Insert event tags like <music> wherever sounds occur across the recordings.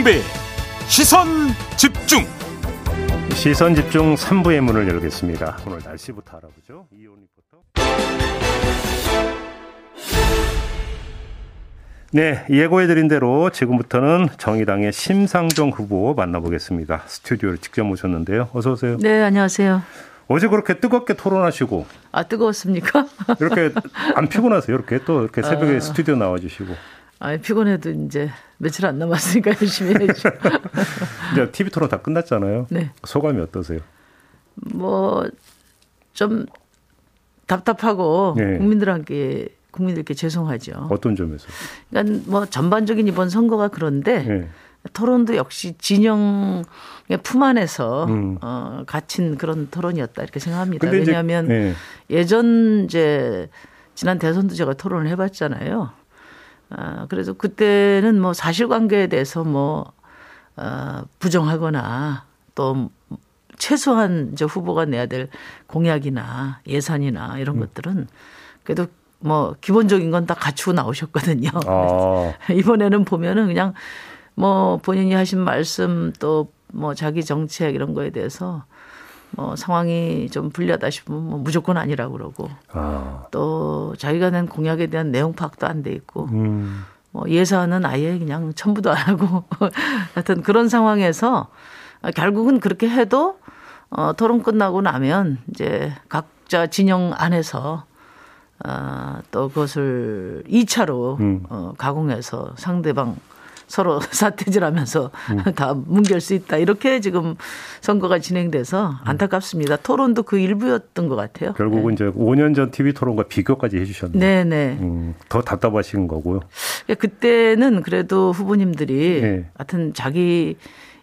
김종배 시선 집중 시선 집중 3부의 문을 열겠습니다. 오늘 날씨부터 알아보죠. 이온 리포터. 네, 예고해드린 대로 지금부터는 정의당의 심상정 후보 만나보겠습니다. 스튜디오를 직접 모셨는데요. 어서 오세요. 네, 안녕하세요. 어제 그렇게 뜨겁게 토론하시고 아 뜨거웠습니까? 이렇게 안 피곤하세요? 이렇게 또 이렇게 새벽에 아, 스튜디오 나와주시고. 아 피곤해도 이제 며칠 안 남았으니까 <laughs> 열심히 해야죠. <laughs> 이제 TV 토론 다 끝났잖아요. 네. 소감이 어떠세요? 뭐 좀 답답하고 네. 국민들한테 국민들께 죄송하죠. 어떤 점에서? 그러니까 뭐 전반적인 이번 선거가 그런데 네. 토론도 역시 진영의 품 안에서 음. 어, 갇힌 그런 토론이었다 이렇게 생각합니다. 왜냐하면 네. 예전 이제 지난 대선도 제가 토론을 해봤잖아요. 아, 그래서 그때는 뭐 사실관계에 대해서 뭐 어, 부정하거나 또 최소한 이제 후보가 내야 될 공약이나 예산이나 이런 음. 것들은 그래도 뭐 기본적인 건 다 갖추고 나오셨거든요. 아. <laughs> 이번에는 보면은 그냥 뭐 본인이 하신 말씀 또 뭐 자기 정책 이런 거에 대해서 뭐 상황이 좀 불리하다 싶으면 뭐 무조건 아니라고 그러고 아. 또 자기가 낸 공약에 대한 내용 파악도 안 돼 있고 음. 뭐 예산은 아예 그냥 첨부도 안 하고 <laughs> 하여튼 그런 상황에서 결국은 그렇게 해도 어 토론 끝나고 나면 이제 각자 진영 안에서 아, 또 그것을 2차로 음. 어, 가공해서 상대방 서로 <laughs> 사태질하면서 음. 다 뭉갤 수 있다. 이렇게 지금 선거가 진행돼서 안타깝습니다. 토론도 그 일부였던 것 같아요. 결국은 네. 이제 5년 전 TV 토론과 비교까지 해주셨네요. 네네. 음, 더 답답하신 거고요. 그때는 그래도 후보님들이 네. 하여튼 자기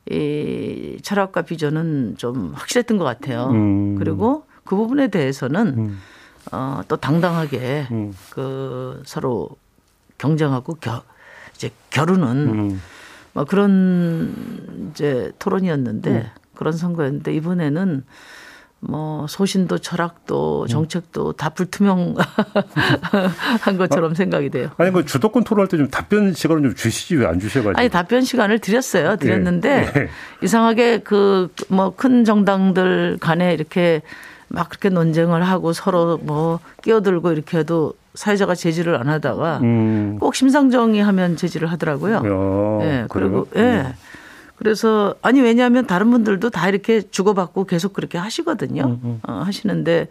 이 철학과 비전은 좀 확실했던 것 같아요. 음. 그리고 그 부분에 대해서는 음. 어, 또 당당하게 음. 그 서로 경쟁하고 겨, 이제 겨루는 음. 뭐 그런 이제 토론이었는데 음. 그런 선거였는데 이번에는 뭐 소신도 철학도 음. 정책도 다 불투명한 <laughs> 것처럼 아, 생각이 돼요. 아니 그 주도권 토론할 때 좀 답변 시간을 좀 주시지 왜 안 주셔가지고? 아니 답변 시간을 드렸어요. 드렸는데 네. 네. 이상하게 그 뭐 큰 정당들 간에 이렇게 막 그렇게 논쟁을 하고 서로 뭐 끼어들고 이렇게 해도 사회자가 제지를 안 하다가 음. 꼭 심상정이 하면 제지를 하더라고요. 예. 네, 그리고 예. 네. 그래서 아니 왜냐하면 다른 분들도 다 이렇게 주고받고 계속 그렇게 하시거든요. 음, 음. 어, 하시는데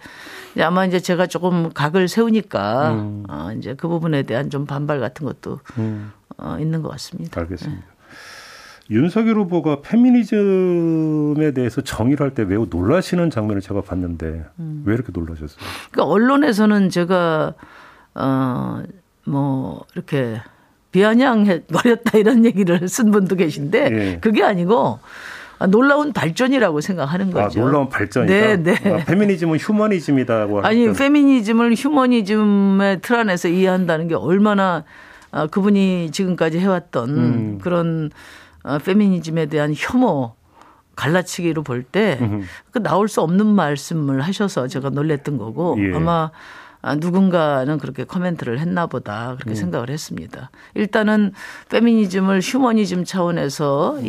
이제 아마 이제 제가 조금 각을 세우니까 음. 어, 이제 그 부분에 대한 좀 반발 같은 것도 음. 어, 있는 것 같습니다. 알겠습니다. 네. 윤석열 후보가 페미니즘에 대해서 정의를 할 때 매우 놀라시는 장면을 제가 봤는데 음. 왜 이렇게 놀라셨어요? 그러니까 언론에서는 제가 어 뭐 이렇게 비아냥해 버렸다 <laughs> 이런 얘기를 쓴 분도 계신데 예. 그게 아니고 놀라운 발전이라고 생각하는 아, 거죠. 아, 놀라운 발전이다. 네, 네. 아, 페미니즘은 휴머니즘이다고. 아니, 페미니즘을 휴머니즘의 틀 안에서 이해한다는 게 얼마나 아, 그분이 지금까지 해왔던 음. 그런 어, 페미니즘에 대한 혐오 갈라치기로 볼 때 그 나올 수 없는 말씀을 하셔서 제가 놀랬던 거고 예. 아마 아, 누군가는 그렇게 코멘트를 했나 보다 그렇게 음. 생각을 했습니다. 일단은 페미니즘을 휴머니즘 차원에서 음.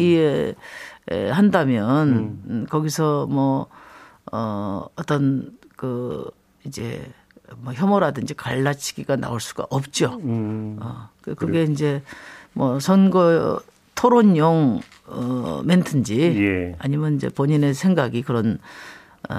이해한다면 음. 음. 거기서 뭐, 어, 어떤 그 이제 뭐 혐오라든지 갈라치기가 나올 수가 없죠. 음. 어, 그, 그게 그래. 이제 뭐 선거 토론용 어, 멘트인지 예. 아니면 이제 본인의 생각이 그런 어,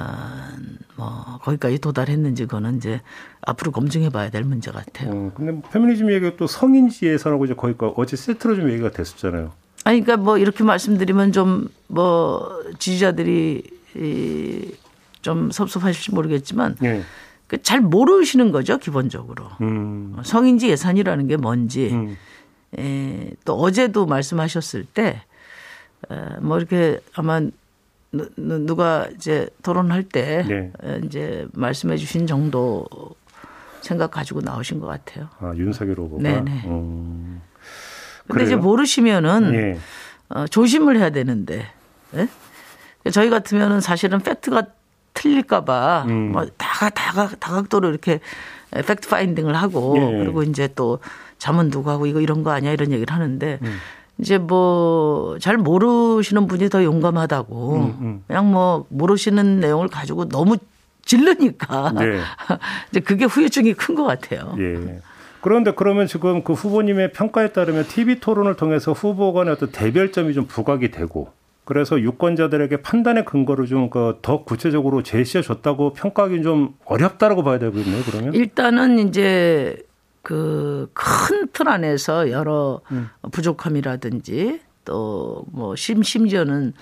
뭐 거기까지 도달했는지 그거는 이제 앞으로 검증해 봐야 될 문제 같아요. 어, 근데 뭐 페미니즘 얘기가 또 성인지 예산하고 이제 거기까 어제 세트로 좀 얘기가 됐었잖아요. 아니 그러니까 뭐 이렇게 말씀드리면 좀 뭐 지지자들이 이 좀 섭섭하실지 모르겠지만 예. 잘 모르시는 거죠 기본적으로 음. 성인지 예산이라는 게 뭔지 음. 에, 또 어제도 말씀하셨을 때, 뭐 이렇게 아마 누가 이제 토론할 때 네. 이제 말씀해 주신 정도 생각 가지고 나오신 것 같아요. 아, 윤석열 후보가? 네네. 음. 근데 이제 모르시면은 예. 어, 조심을 해야 되는데, 예? 저희 같으면은 사실은 팩트가 틀릴까봐 음. 뭐 다각 다각 다각도로 이렇게 팩트 파인딩을 하고 예. 그리고 이제 또 잠은 누구 하고 이거 이런 거 아니야 이런 얘기를 하는데 음. 이제 뭐 잘 모르시는 분이 더 용감하다고 음, 음. 그냥 뭐 모르시는 내용을 가지고 너무 질르니까 네. <laughs> 이제 그게 후유증이 큰 것 같아요. 예. 그런데 그러면 지금 그 후보님의 평가에 따르면 TV 토론을 통해서 후보 간의 어떤 대별점이 좀 부각이 되고 그래서 유권자들에게 판단의 근거를 좀 더 구체적으로 제시해 줬다고 평가하기는 좀 어렵다라고 봐야 되겠네요. 그러면 일단은 이제 그 큰 틀 안에서 여러 음. 부족함이라든지 또 뭐 심심지어는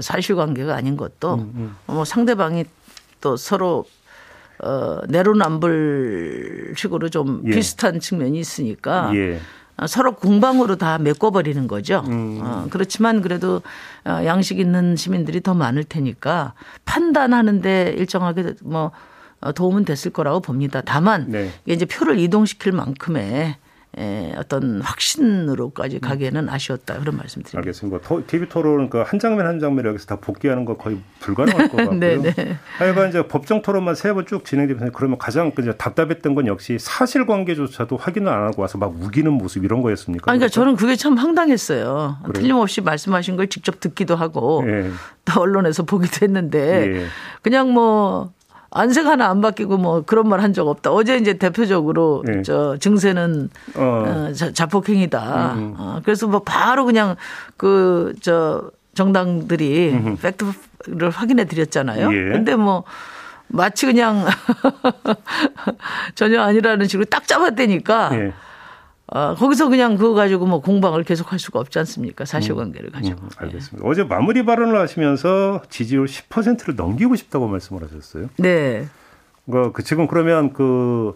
사실관계가 아닌 것도 음, 음. 뭐 상대방이 또 서로 어 내로남불 식으로 좀 예. 비슷한 측면이 있으니까 예. 어, 서로 공방으로 다 메꿔버리는 거죠. 음. 어, 그렇지만 그래도 어, 양식 있는 시민들이 더 많을 테니까 판단하는데 일정하게 뭐 어, 도움은 됐을 거라고 봅니다. 다만 네. 이제 표를 이동시킬 만큼의 에, 어떤 확신으로까지 가기에는 아쉬웠다 그런 말씀드립니다. 알겠습니다. TV 토론 그 한 장면 한 장면 여기서 다 복귀하는 거 거의 불가능할 것 <laughs> 같고요. 네, 네. 하여간 이제 법정 토론만 세 번 쭉 진행되면서 그러면 가장 그 답답했던 건 역시 사실관계조차도 확인을 안 하고 와서 막 우기는 모습 이런 거였습니까? 아니, 그러니까 저는 그게 참 황당했어요. 그래요? 틀림없이 말씀하신 걸 직접 듣기도 하고 네. 또 언론에서 보기도 했는데 네. 그냥 뭐 안색 하나 안 바뀌고 뭐 그런 말 한 적 없다. 어제 이제 대표적으로 네. 저 증세는 어. 어 자폭행이다. 음, 음. 어, 그래서 뭐 바로 그냥 그 저 정당들이 음흠. 팩트를 확인해 드렸잖아요. 예. 근데 뭐 마치 그냥 <laughs> 전혀 아니라는 식으로 딱 잡았대니까 예. 어, 거기서 그냥 그거 가지고 뭐 공방을 계속할 수가 없지 않습니까? 사실관계를 음, 가지고. 음, 알겠습니다. 네. 어제 마무리 발언을 하시면서 지지율 10%를 넘기고 싶다고 말씀을 하셨어요. 네. 그, 그 지금 그러면 그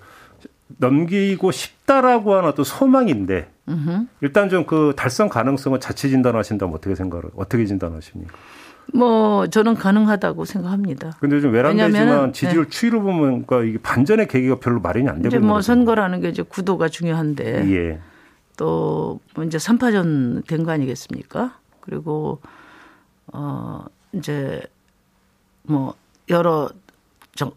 넘기고 싶다라고 하는 어떤 소망인데 음흠. 일단 좀 그 달성 가능성은 자체 진단하신다면 어떻게 생각을 어떻게 진단하십니까? 뭐 저는 가능하다고 생각합니다. 근데 좀 외람되지만 지지율 네. 추이로 보면 그러니까 이게 반전의 계기가 별로 마련이 안 되고 이제 뭐 선거라는 게 이제 구도가 중요한데 예. 또 이제 3파전 된 거 아니겠습니까? 그리고 어 이제 뭐 여러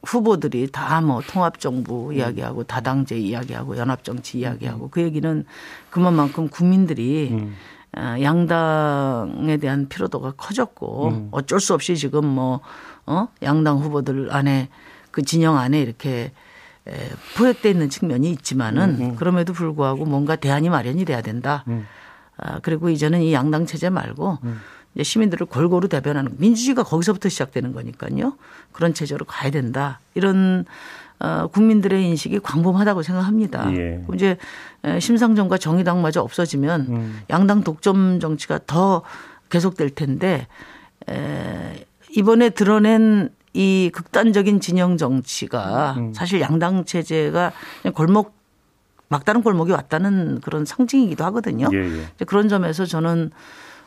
후보들이 다 뭐 통합정부 이야기하고 다당제 이야기하고 연합정치 이야기하고 그 얘기는 그만큼 국민들이 음. 어, 양당에 대한 피로도가 커졌고 음. 어쩔 수 없이 지금 뭐 어? 양당 후보들 안에 그 진영 안에 이렇게 에, 포획돼 있는 측면이 있지만은 음, 음. 그럼에도 불구하고 뭔가 대안이 마련이 돼야 된다. 음. 아, 그리고 이제는 이 양당 체제 말고 음. 이제 시민들을 골고루 대변하는 민주주의가 거기서부터 시작되는 거니까요. 그런 체제로 가야 된다. 이런 어, 국민들의 인식이 광범하다고 생각합니다. 예. 이제 심상정과 정의당마저 없어지면 음. 양당 독점 정치가 더 계속될 텐데 에, 이번에 드러낸 이 극단적인 진영 정치가 음. 사실 양당 체제가 골목 막다른 골목이 왔다는 그런 상징이기도 하거든요. 예, 예. 그런 점에서 저는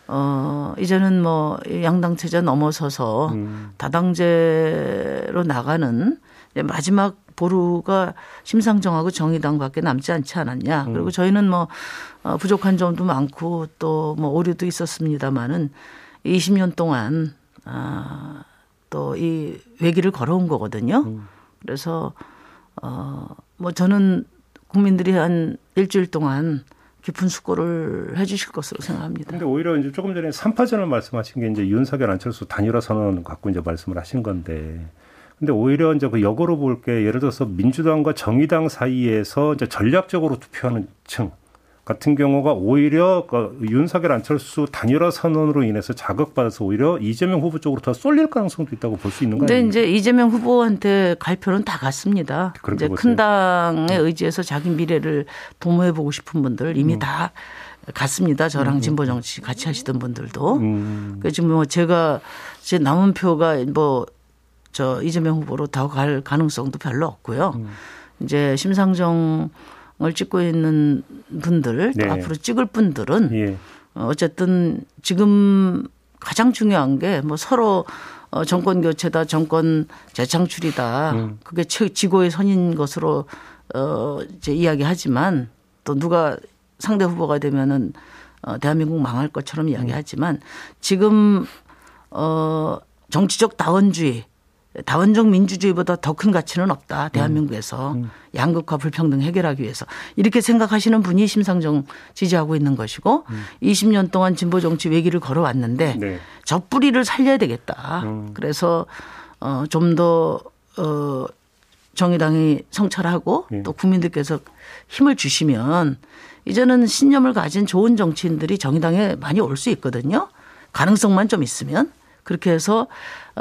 어 이제는 뭐 양당 체제 넘어서서 음. 다당제로 나가는 마지막 보루가 심상정하고 정의당밖에 남지 않지 않았냐. 음. 그리고 저희는 뭐 어, 부족한 점도 많고 또 뭐 오류도 있었습니다마는 20년 동안 아, 또 이 외기를 걸어온 거거든요. 음. 그래서 어뭐 저는 국민들이 한 일주일 동안 깊은 숙고를 해 주실 것으로 생각합니다. 근데 오히려 이제 조금 전에 3파전을 말씀하신 게 이제 윤석열 안철수 단일화 선언 갖고 이제 말씀을 하신 건데 근데 오히려 이제 그 역으로 볼 게 예를 들어서 민주당과 정의당 사이에서 이제 전략적으로 투표하는 층 같은 경우가 오히려 그 윤석열 안철수 단일화 선언으로 인해서 자극받아서 오히려 이재명 후보 쪽으로 더 쏠릴 가능성도 있다고 볼 수 있는 거예요. 근데 이제 이재명 후보한테 갈 표는 다 갔습니다. 이제 보세요. 큰 당에 네. 의지해서 자기 미래를 도모해 보고 싶은 분들 이미 음. 다 갔습니다. 저랑 음. 진보 정치 같이 하시던 분들도. 음. 그 지금 뭐 제가 제 남은 표가 뭐 저 이재명 후보로 더 갈 가능성도 별로 없고요. 음. 이제 심상정을 찍고 있는 분들 네. 또 앞으로 찍을 분들은 예. 어쨌든 지금 가장 중요한 게 뭐 서로 어 정권 교체다, 정권 재창출이다. 음. 그게 지고의 선인 것으로 어 이제 이야기하지만 또 누가 상대 후보가 되면은 어 대한민국 망할 것처럼 이야기하지만 지금 어 정치적 다원주의 다원적 민주주의보다 더 큰 가치는 없다. 대한민국에서 음. 음. 양극화 불평등 해결하기 위해서 이렇게 생각하시는 분이 심상정 지지하고 있는 것이고 음. 20년 동안 진보 정치 외기를 걸어왔는데 네. 저 뿌리를 살려야 되겠다. 음. 그래서 어, 좀 더 어, 정의당이 성찰하고 네. 또 국민들께서 힘을 주시면 이제는 신념을 가진 좋은 정치인들이 정의당에 많이 올 수 있거든요. 가능성만 좀 있으면 그렇게 해서 어,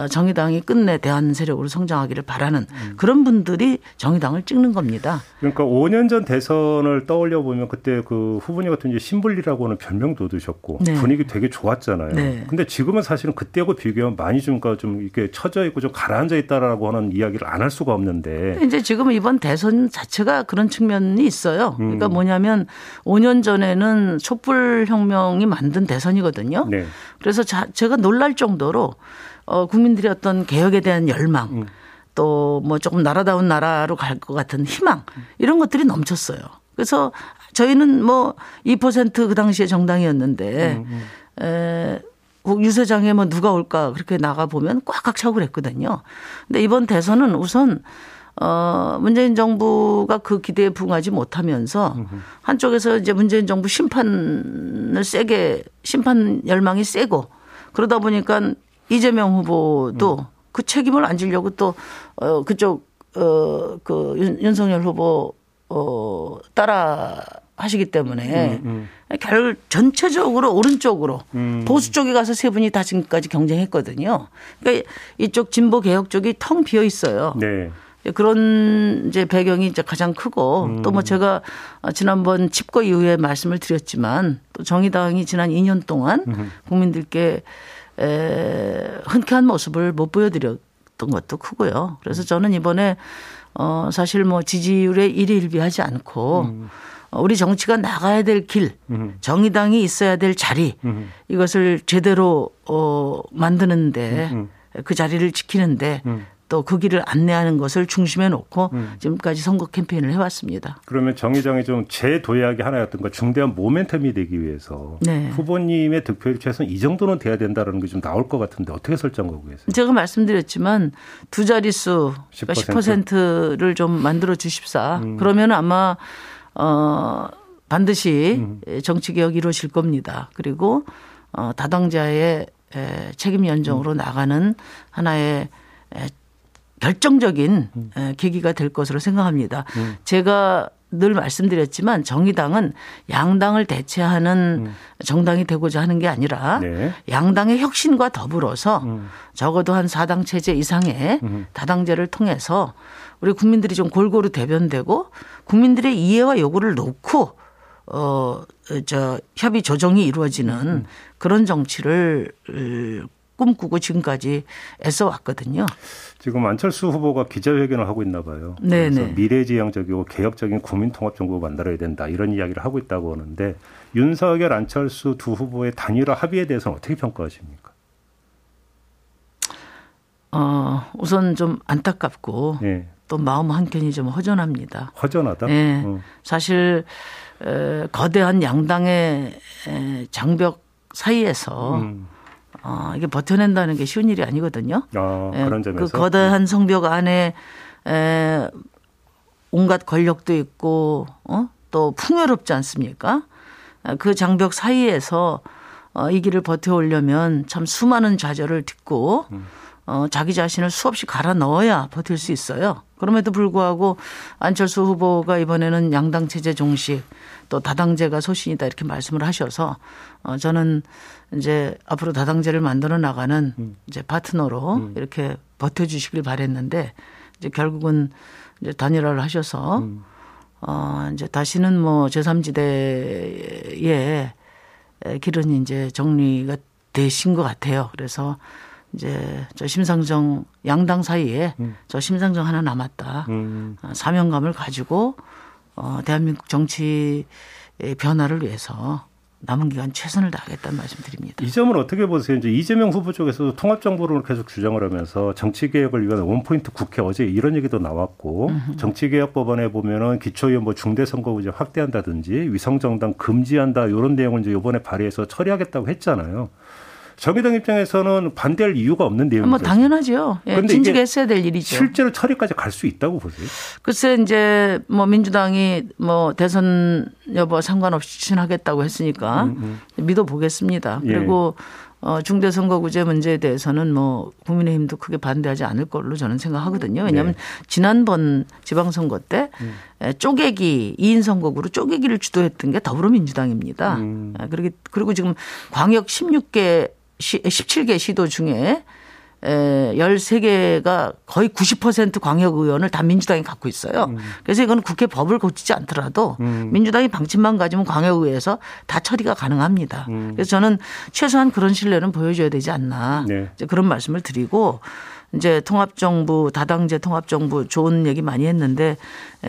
정의당이 끝내 대한 세력으로 성장하기를 바라는 음. 그런 분들이 정의당을 찍는 겁니다. 그러니까 5년 전 대선을 떠올려 보면 그때 그 후보님 같은 이제 신불리라고 하는 별명도 얻으셨고 네. 분위기 되게 좋았잖아요. 네. 근데 지금은 사실은 그때하고 비교하면 많이 좀, 그러니까 좀 이렇게 처져 있고 좀 가라앉아 있다라고 하는 이야기를 안 할 수가 없는데. 이제 지금 이번 대선 자체가 그런 측면이 있어요. 그러니까 음. 뭐냐면 5년 전에는 촛불 혁명이 만든 대선이거든요. 네. 그래서 자, 제가 놀랄 정도로 어, 국민들의 어떤 개혁에 대한 열망 음. 또뭐 조금 나라다운 나라로 갈 것 같은 희망 이런 것들이 넘쳤어요. 그래서 저희는 뭐 2%그 당시에 정당이었는데 음, 음. 에, 유세장에 뭐 누가 올까 그렇게 나가 보면 꽉꽉 차고 그랬거든요. 근데 이번 대선은 우선 어, 문재인 정부가 그 기대에 부응하지 못하면서 한쪽에서 이제 문재인 정부 심판을 세게 심판 열망이 세고 그러다 보니까 이재명 후보도 음. 그 책임을 안 지려고 또, 어, 그쪽, 어, 그 윤, 윤석열 후보, 어, 따라 하시기 때문에 음, 음. 결 전체적으로 오른쪽으로 음. 보수 쪽에 가서 세 분이 다 지금까지 경쟁했거든요. 그러니까 이쪽 진보 개혁 쪽이 텅 비어 있어요. 네. 그런 이제 배경이 이제 가장 크고 음. 또뭐 제가 지난번 집거 이후에 말씀을 드렸지만 또 정의당이 지난 2년 동안 국민들께 에, 흔쾌한 모습을 못 보여드렸던 것도 크고요. 그래서 저는 이번에 어, 사실 뭐 지지율에 일희일비하지 않고 음. 우리 정치가 나가야 될 길, 음. 정의당이 있어야 될 자리 음. 이것을 제대로 어, 만드는데 음. 그 자리를 지키는데 음. 또 그 길을 안내하는 것을 중심에 놓고 음. 지금까지 선거 캠페인을 해왔습니다. 그러면 정의정이 좀 제도약이 하나였던 거 중대한 모멘텀이 되기 위해서 네. 후보님의 득표율 최소한 이 정도는 돼야 된다는 게 좀 나올 것 같은데 어떻게 설정하고 계세요? 제가 말씀드렸지만 두 자릿수 10%? 그러니까 10%를 좀 만들어 주십사. 음. 그러면 아마 어 반드시 음. 정치 개혁이 이루어질 겁니다. 그리고 어 다당자의 책임 연정으로 음. 나가는 하나의 결정적인 음. 계기가 될 것으로 생각합니다. 음. 제가 늘 말씀드렸지만 정의당은 양당을 대체하는 음. 정당이 되고자 하는 게 아니라 네. 양당의 혁신과 더불어서 음. 적어도 한 4당 체제 이상의 음. 다당제를 통해서 우리 국민들이 좀 골고루 대변되고 국민들의 이해와 요구를 놓고 어, 저 협의 조정이 이루어지는 음. 그런 정치를 꿈꾸고 지금까지 애써 왔거든요. 지금 안철수 후보가 기자회견을 하고 있나 봐요. 네네. 그래서 네. 미래지향적이고 개혁적인 국민통합정부 만들어야 된다 이런 이야기를 하고 있다고 하는데 윤석열, 안철수 두 후보의 단일화 합의에 대해서는 어떻게 평가하십니까? 어, 우선 좀 안타깝고 네. 또 마음 한켠이 좀 허전합니다. 허전하다? 네. 어. 사실 에, 거대한 양당의 에, 장벽 사이에서 음. 어, 이게 버텨낸다는 게 쉬운 일이 아니거든요. 아, 예, 그런 점에서. 그 거대한 성벽 안에 에, 온갖 권력도 있고 어? 또 풍요롭지 않습니까? 그 장벽 사이에서 어, 이 길을 버텨오려면 참 수많은 좌절을 딛고 어, 자기 자신을 수없이 갈아 넣어야 버틸 수 있어요. 그럼에도 불구하고 안철수 후보가 이번에는 양당 체제 종식 또 다당제가 소신이다 이렇게 말씀을 하셔서 어, 저는 이제 앞으로 다당제를 만들어 나가는 음. 이제 파트너로 음. 이렇게 버텨 주시길 바랬는데 이제 결국은 이제 단일화를 하셔서 음. 어 이제 다시는 뭐 제3지대의 길은 이제 정리가 되신 것 같아요. 그래서 이제 저 심상정 양당 사이에 음. 저 심상정 하나 남았다. 음. 어, 사명감을 가지고 어 대한민국 정치 변화를 위해서 남은 기간 최선을 다하겠다는 말씀드립니다. 이 점을 어떻게 보세요? 이제 이재명 후보 쪽에서도 통합 정부를 계속 주장을 하면서 정치 개혁을 위한 원포인트 국회 어제 이런 얘기도 나왔고 정치 개혁 법안에 보면은 기초의원 뭐 중대 선거구제 확대한다든지 위성 정당 금지한다 이런 내용을 이제 이번에 발의해서 처리하겠다고 했잖아요. 정의당 입장에서는 반대할 이유가 없는 내용이죠. 뭐 당연하죠. 예, 진즉했어야 될 일이죠. 실제로 처리까지 갈 수 있다고 보세요? 글쎄 이제 뭐 민주당이 뭐 대선 여부 상관없이 추진하겠다고 했으니까 음, 음. 믿어 보겠습니다. 예. 그리고 어, 중대선거구제 문제에 대해서는 뭐 국민의힘도 크게 반대하지 않을 걸로 저는 생각하거든요. 왜냐하면 네. 지난번 지방선거 때 음. 쪼개기 2인 선거구로 쪼개기를 주도했던 게 더불어민주당입니다. 음. 그리고 그리고 지금 광역 16개 시, 17개 시도 중에 에 13개가 거의 90% 광역 의원을 다 민주당이 갖고 있어요. 음. 그래서 이거는 국회 법을 고치지 않더라도 음. 민주당이 방침만 가지면 광역 의회에서 다 처리가 가능합니다. 음. 그래서 저는 최소한 그런 신뢰는 보여줘야 되지 않나. 네. 이제 그런 말씀을 드리고 이제 통합정부 다당제 통합정부 좋은 얘기 많이 했는데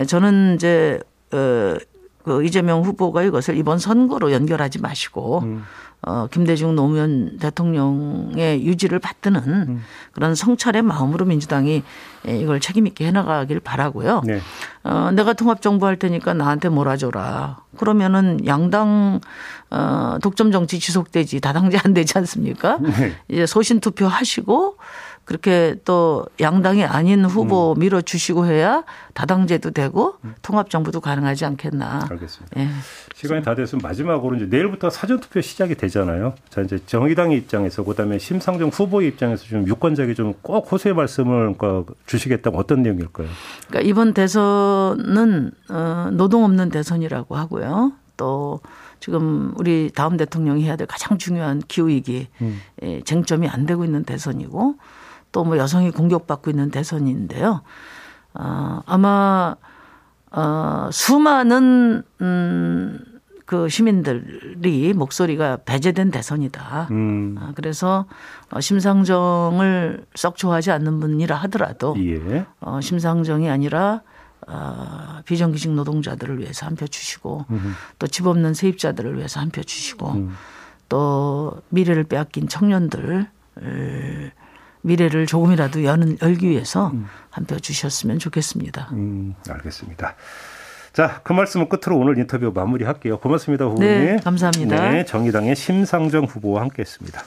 저는 이제 어 그 이재명 후보가 이것을 이번 선거로 연결하지 마시고 음. 어, 김대중 노무현 대통령의 유지를 받드는 음. 그런 성찰의 마음으로 민주당이 이걸 책임 있게 해나가길 바라고요. 네. 어, 내가 통합 정부 할 테니까 나한테 몰아줘라. 그러면은 양당 어, 독점 정치 지속되지 다당제 안 되지 않습니까? 네. 이제 소신 투표 하시고 그렇게 또 양당이 아닌 후보 음. 밀어주시고 해야 다당제도 되고 음. 통합정부도 가능하지 않겠나. 알겠습니다. 예. 시간이 다 됐으면 마지막으로 이제 내일부터 사전투표 시작이 되잖아요. 자, 이제 정의당의 입장에서 그다음에 심상정 후보의 입장에서 좀 유권자에게 좀 꼭 호소의 말씀을 그러니까 주시겠다면 어떤 내용일까요? 그러니까 이번 대선은 어, 노동 없는 대선이라고 하고요. 또 지금 우리 다음 대통령이 해야 될 가장 중요한 기후위기 음. 예, 쟁점이 안 되고 있는 대선이고 또 뭐 여성이 공격받고 있는 대선인데요. 어, 아마 어, 수많은 음, 그 시민들이 목소리가 배제된 대선이다. 음. 아, 그래서 어, 심상정을 썩 좋아하지 않는 분이라 하더라도 예. 어, 심상정이 아니라 어, 비정규직 노동자들을 위해서 한 표 주시고 음. 또집 없는 세입자들을 위해서 한 표 주시고 음. 또 미래를 빼앗긴 청년들 미래를 조금이라도 여는, 열기 위해서 음. 한표 주셨으면 좋겠습니다. 음, 알겠습니다. 자, 그 말씀을 끝으로 오늘 인터뷰 마무리할게요. 고맙습니다, 후보님. 네, 감사합니다. 네, 정의당의 심상정 후보와 함께했습니다.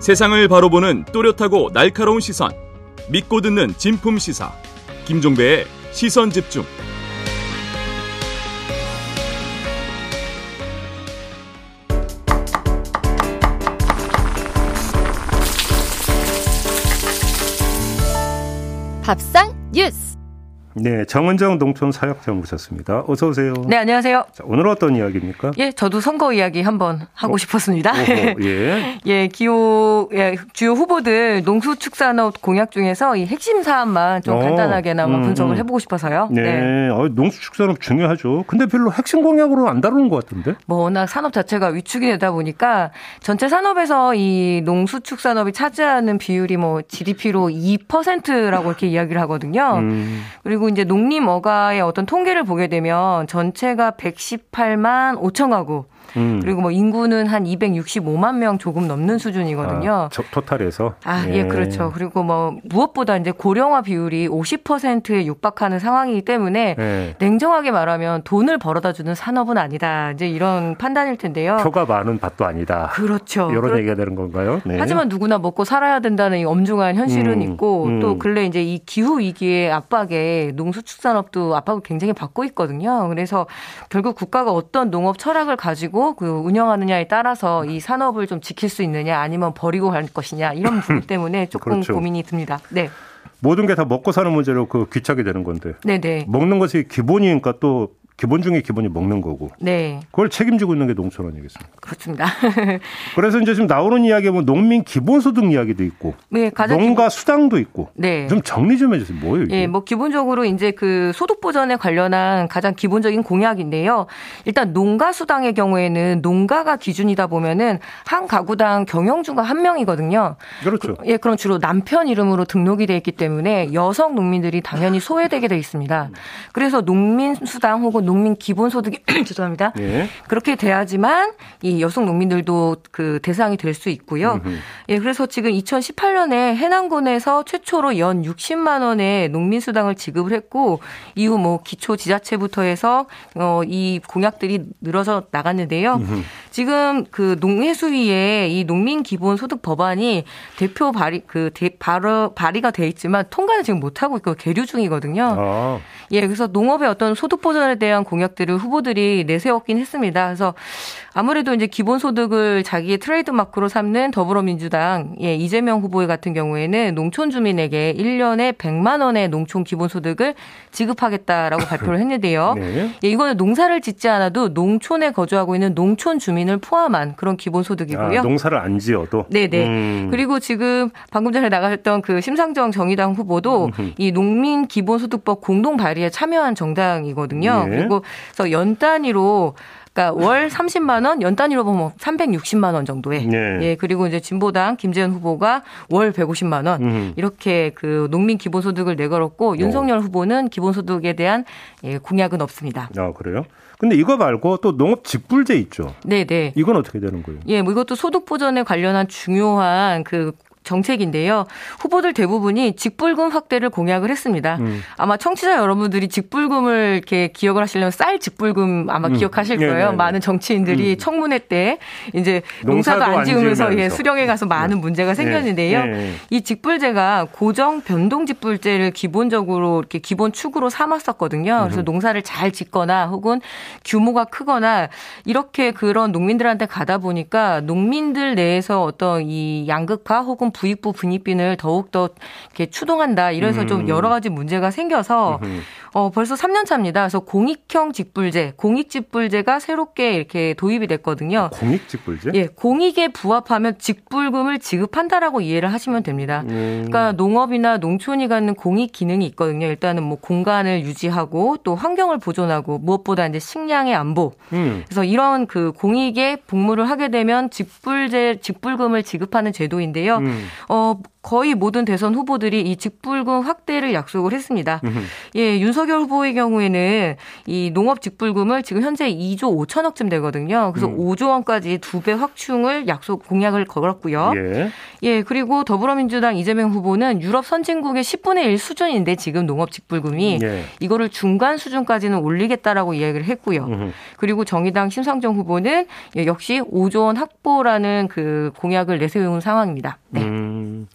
세상을 바로 보는 또렷하고 날카로운 시선, 믿고 듣는 진품 시사, 김종배의 시선 집중. 밥상 뉴스. 네, 정은정 농촌 사역자 모셨습니다. 어서 오세요. 네, 안녕하세요. 자, 오늘 어떤 이야기입니까? 예, 저도 선거 이야기 한번 하고 어? 싶었습니다. 오호, <laughs> 예. 예, 기호 예, 주요 후보들 농수축산업 공약 중에서 이 핵심 사안만 좀 어, 간단하게나마 음, 분석을 음. 해보고 싶어서요. 네, 네. 어, 농수축산업 중요하죠. 근데 별로 핵심 공약으로 안 다루는 것 같은데? 뭐 워낙 산업 자체가 위축이 되다 보니까 전체 산업에서 이 농수축산업이 차지하는 비율이 뭐 GDP로 2%라고 이렇게 이야기를 하거든요. 음. 그리고 이제 농림어가의 어떤 통계를 보게 되면 전체가 118만 5천 가구 음. 그리고 뭐 인구는 한 265만 명 조금 넘는 수준이거든요. 아, 토탈에서. 아, 예. 예. 그렇죠. 그리고 뭐 무엇보다 이제 고령화 비율이 50%에 육박하는 상황이기 때문에 예. 냉정하게 말하면 돈을 벌어다 주는 산업은 아니다. 이제 이런 판단일 텐데요. 표가 많은 밭도 아니다. 그렇죠. 이런 그렇... 얘기가 되는 건가요? 네. 하지만 누구나 먹고 살아야 된다는 이 엄중한 현실은 음, 있고 음. 또 근래 이제 이 기후 위기의 압박에 농수축산업도 압박을 굉장히 받고 있거든요. 그래서 결국 국가가 어떤 농업 철학을 가지고 가지고 그 운영하느냐에 따라서 이 산업을 좀 지킬 수 있느냐 아니면 버리고 갈 것이냐 이런 부분 <laughs> 때문에 조금 그렇죠. 고민이 듭니다. 네. 모든 게 다 먹고 사는 문제로 그 귀착이 되는 건데. 네네. 먹는 것이 기본이니까 또 기본 중에 기본이 먹는 거고. 네. 그걸 책임지고 있는 게 농촌 아니겠습니까? 그렇습니다. <laughs> 그래서 이제 지금 나오는 이야기 뭐 농민 기본소득 이야기도 있고. 네, 가장 농가 기본... 수당도 있고. 네. 좀 정리 좀 해주세요. 뭐예요? 이게? 예, 뭐 기본적으로 이제 그 소득 보전에 관련한 가장 기본적인 공약인데요. 일단 농가 수당의 경우에는 농가가 기준이다 보면은 한 가구당 경영주가 한 명이거든요. 그렇죠. 그, 예, 그럼 주로 남편 이름으로 등록이 돼 있기 때문에 여성 농민들이 당연히 소외되게 돼 있습니다. 그래서 농민 수당 혹은 농민 기본소득이 <clears throat> 죄송합니다. 예. 그렇게 돼야지만 이 여성 농민들도 그 대상이 될 수 있고요. 음흠. 예, 그래서 지금 2018년에 해남군에서 최초로 연 60만 원의 농민 수당을 지급을 했고 이후 뭐 기초 지자체부터 해서 어이 공약들이 늘어서 나갔는데요. 음흠. 지금 그 농해수위에 이 농민 기본 소득 법안이 대표 발의 그 대, 발의 발의가 돼 있지만 통과는 지금 못 하고 있고 계류 중이거든요. 아. 예, 그래서 농업의 어떤 소득 보전에 대한 공약들을 후보들이 내세웠긴 했습니다. 그래서 아무래도 이제 기본소득을 자기의 트레이드 마크로 삼는 더불어민주당 예, 이재명 후보 같은 경우에는 농촌 주민에게 1년에 100만 원의 농촌 기본소득을 지급하겠다라고 <laughs> 발표를 했는데요. 네. 예, 이거는 농사를 짓지 않아도 농촌에 거주하고 있는 농촌 주민을 포함한 그런 기본소득이고요. 아, 농사를 안 지어도. 네네. 음. 그리고 지금 방금 전에 나갔던 그 심상정 정의당 후보도 이 농민 기본소득법 공동 발의에 참여한 정당이거든요. 네. 그리고 그래서 연 단위로 그러니까 월 30만 원, 연 단위로 보면 360만 원 정도에. 네. 예, 그리고 이제 진보당 김재현 후보가 월 150만 원 음. 이렇게 그 농민 기본소득을 내걸었고 어. 윤석열 후보는 기본소득에 대한 예, 공약은 없습니다. 아, 그래요? 근데 이거 말고 또 농업 직불제 있죠. 네, 네. 이건 어떻게 되는 거예요? 예, 뭐 이것도 소득 보전에 관련한 중요한 그 정책인데요. 후보들 대부분이 직불금 확대를 공약을 했습니다. 음. 아마 청취자 여러분들이 직불금을 이렇게 기억을 하시려면 쌀 직불금 아마 음. 기억하실 거예요. 네네네. 네, 네. 많은 정치인들이 음. 청문회 때 이제 농사도, 안 지으면서 예, 수령에 가서 많은 네. 문제가 생겼는데요. 네. 이 직불제가 고정 변동 직불제를 기본적으로 이렇게 기본 축으로 삼았었거든요. 그래서 음. 농사를 잘 짓거나 혹은 규모가 크거나 이렇게 그런 농민들한테 가다 보니까 농민들 내에서 어떤 이 양극화 혹은 부익부 분입빈을 더욱더 이렇게 추동한다. 이래서 음. 좀 여러 가지 문제가 생겨서 어, 벌써 3년 차입니다. 그래서 공익형 직불제, 공익직불제가 새롭게 이렇게 도입이 됐거든요. 공익직불제? 예, 공익에 부합하면 직불금을 지급한다라고 이해를 하시면 됩니다. 음. 그러니까 농업이나 농촌이 갖는 공익 기능이 있거든요. 일단은 뭐 공간을 유지하고 또 환경을 보존하고 무엇보다 이제 식량의 안보. 음. 그래서 이런 그 공익에 복무를 하게 되면 직불제, 직불금을 지급하는 제도인데요. 음. 어, 거의 모든 대선 후보들이 이 직불금 확대를 약속을 했습니다. 예, 윤석열 후보의 경우에는 이 농업 직불금을 지금 현재 2조 5천억쯤 되거든요. 그래서 음. 5조 원까지 두 배 확충을 약속 공약을 걸었고요. 예. 예, 그리고 더불어민주당 이재명 후보는 유럽 선진국의 10분의 1 수준인데 지금 농업 직불금이 예. 이거를 중간 수준까지는 올리겠다라고 이야기를 했고요. 음흠. 그리고 정의당 심상정 후보는 예, 역시 5조 원 확보라는 그 공약을 내세운 상황입니다. 네. 음.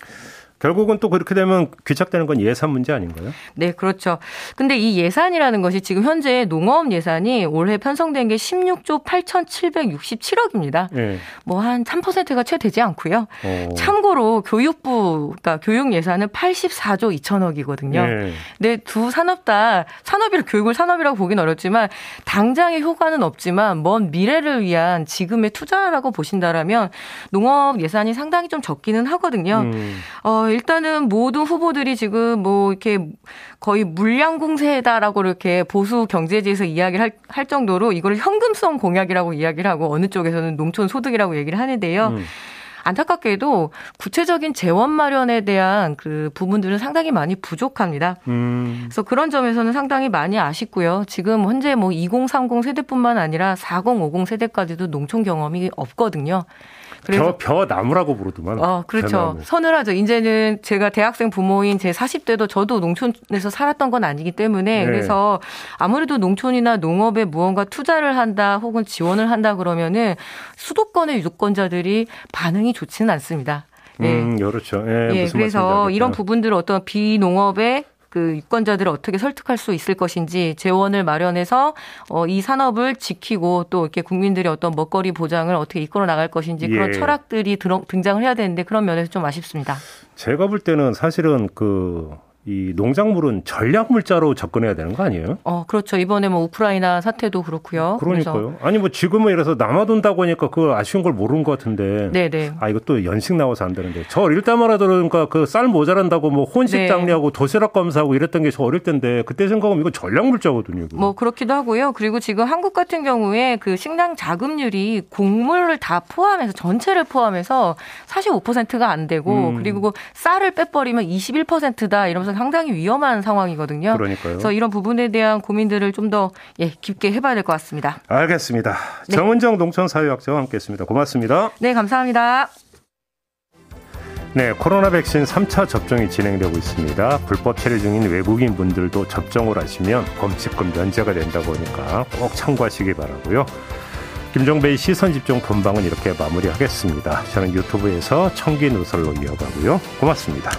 결국은 또 그렇게 되면 귀착되는 건 예산 문제 아닌가요? 네, 그렇죠. 근데 이 예산이라는 것이 지금 현재 농업 예산이 올해 편성된 게 16조 8,767억입니다. 네. 뭐한 3%가 채 되지 않고요. 오. 어. 참고로 교육부, 그러니까 교육 예산은 84조 2천억이거든요. 네. 근데 두 산업 다 산업이라 교육을 산업이라고 보긴 어렵지만 당장의 효과는 없지만 먼 미래를 위한 지금의 투자라고 보신다라면 농업 예산이 상당히 좀 적기는 하거든요. 음. 어, 일단은 모든 후보들이 지금 뭐 이렇게 거의 물량 공세다라고 이렇게 보수 경제지에서 이야기를 할, 할 정도로 이걸 현금성 공약이라고 이야기를 하고 어느 쪽에서는 농촌 소득이라고 얘기를 하는데요. 음. 안타깝게도 구체적인 재원 마련에 대한 그 부분들은 상당히 많이 부족합니다. 음. 그래서 그런 점에서는 상당히 많이 아쉽고요. 지금 현재 뭐 2030 세대뿐만 아니라 4050 세대까지도 농촌 경험이 없거든요. 벼, 벼 나무라고 부르더만. 어, 그렇죠. 벼나무. 서늘하죠. 이제는 제가 대학생 부모인 제 40대도 저도 농촌에서 살았던 건 아니기 때문에 네. 그래서 아무래도 농촌이나 농업에 무언가 투자를 한다 혹은 지원을 한다 그러면은 수도권의 유권자들이 반응이 좋지는 않습니다. 네. 음, 그렇죠. 예, 예 그래서 이런 부분들을 어떤 비농업의 그 유권자들을 어떻게 설득할 수 있을 것인지 재원을 마련해서 어, 이 산업을 지키고 또 이렇게 국민들의 어떤 먹거리 보장을 어떻게 이끌어 나갈 것인지 그런 예. 철학들이 등장을 해야 되는데 그런 면에서 좀 아쉽습니다. 제가 볼 때는 사실은 그 이 농작물은 전략 물자로 접근해야 되는 거 아니에요? 어, 그렇죠. 이번에 뭐 우크라이나 사태도 그렇고요. 그러니까요. 아니 뭐 지금은 이래서 남아돈다고 하니까 그 아쉬운 걸 모르는 것 같은데. 네, 네. 아, 이것도 연식 나와서 안 되는데. 저 어릴 때만 하더라도 그러니까 그 쌀 모자란다고 뭐 혼식 네. 장려하고 도시락 검사하고 이랬던 게 저 어릴 때인데 그때 생각하면 이거 전략 물자거든요. 이거. 뭐 그렇기도 하고요. 그리고 지금 한국 같은 경우에 그 식량 자금률이 곡물을 다 포함해서 전체를 포함해서 45%가 안 되고 음. 그리고 쌀을 빼버리면 21%다 이러면서 것은 상당히 위험한 상황이거든요. 그러니까요. 그래서 이런 부분에 대한 고민들을 좀 더 예, 깊게 해봐야 될 것 같습니다. 알겠습니다. 네. 정은정 농촌사회학자와 함께했습니다. 고맙습니다. 네, 감사합니다. 네, 코로나 백신 3차 접종이 진행되고 있습니다. 불법 체류 중인 외국인 분들도 접종을 하시면 범칙금 면제가 된다고 하니까 꼭 참고하시기 바라고요. 김종배의 시선 집중 본방은 이렇게 마무리하겠습니다. 저는 유튜브에서 청기 누설로 이어가고요. 고맙습니다.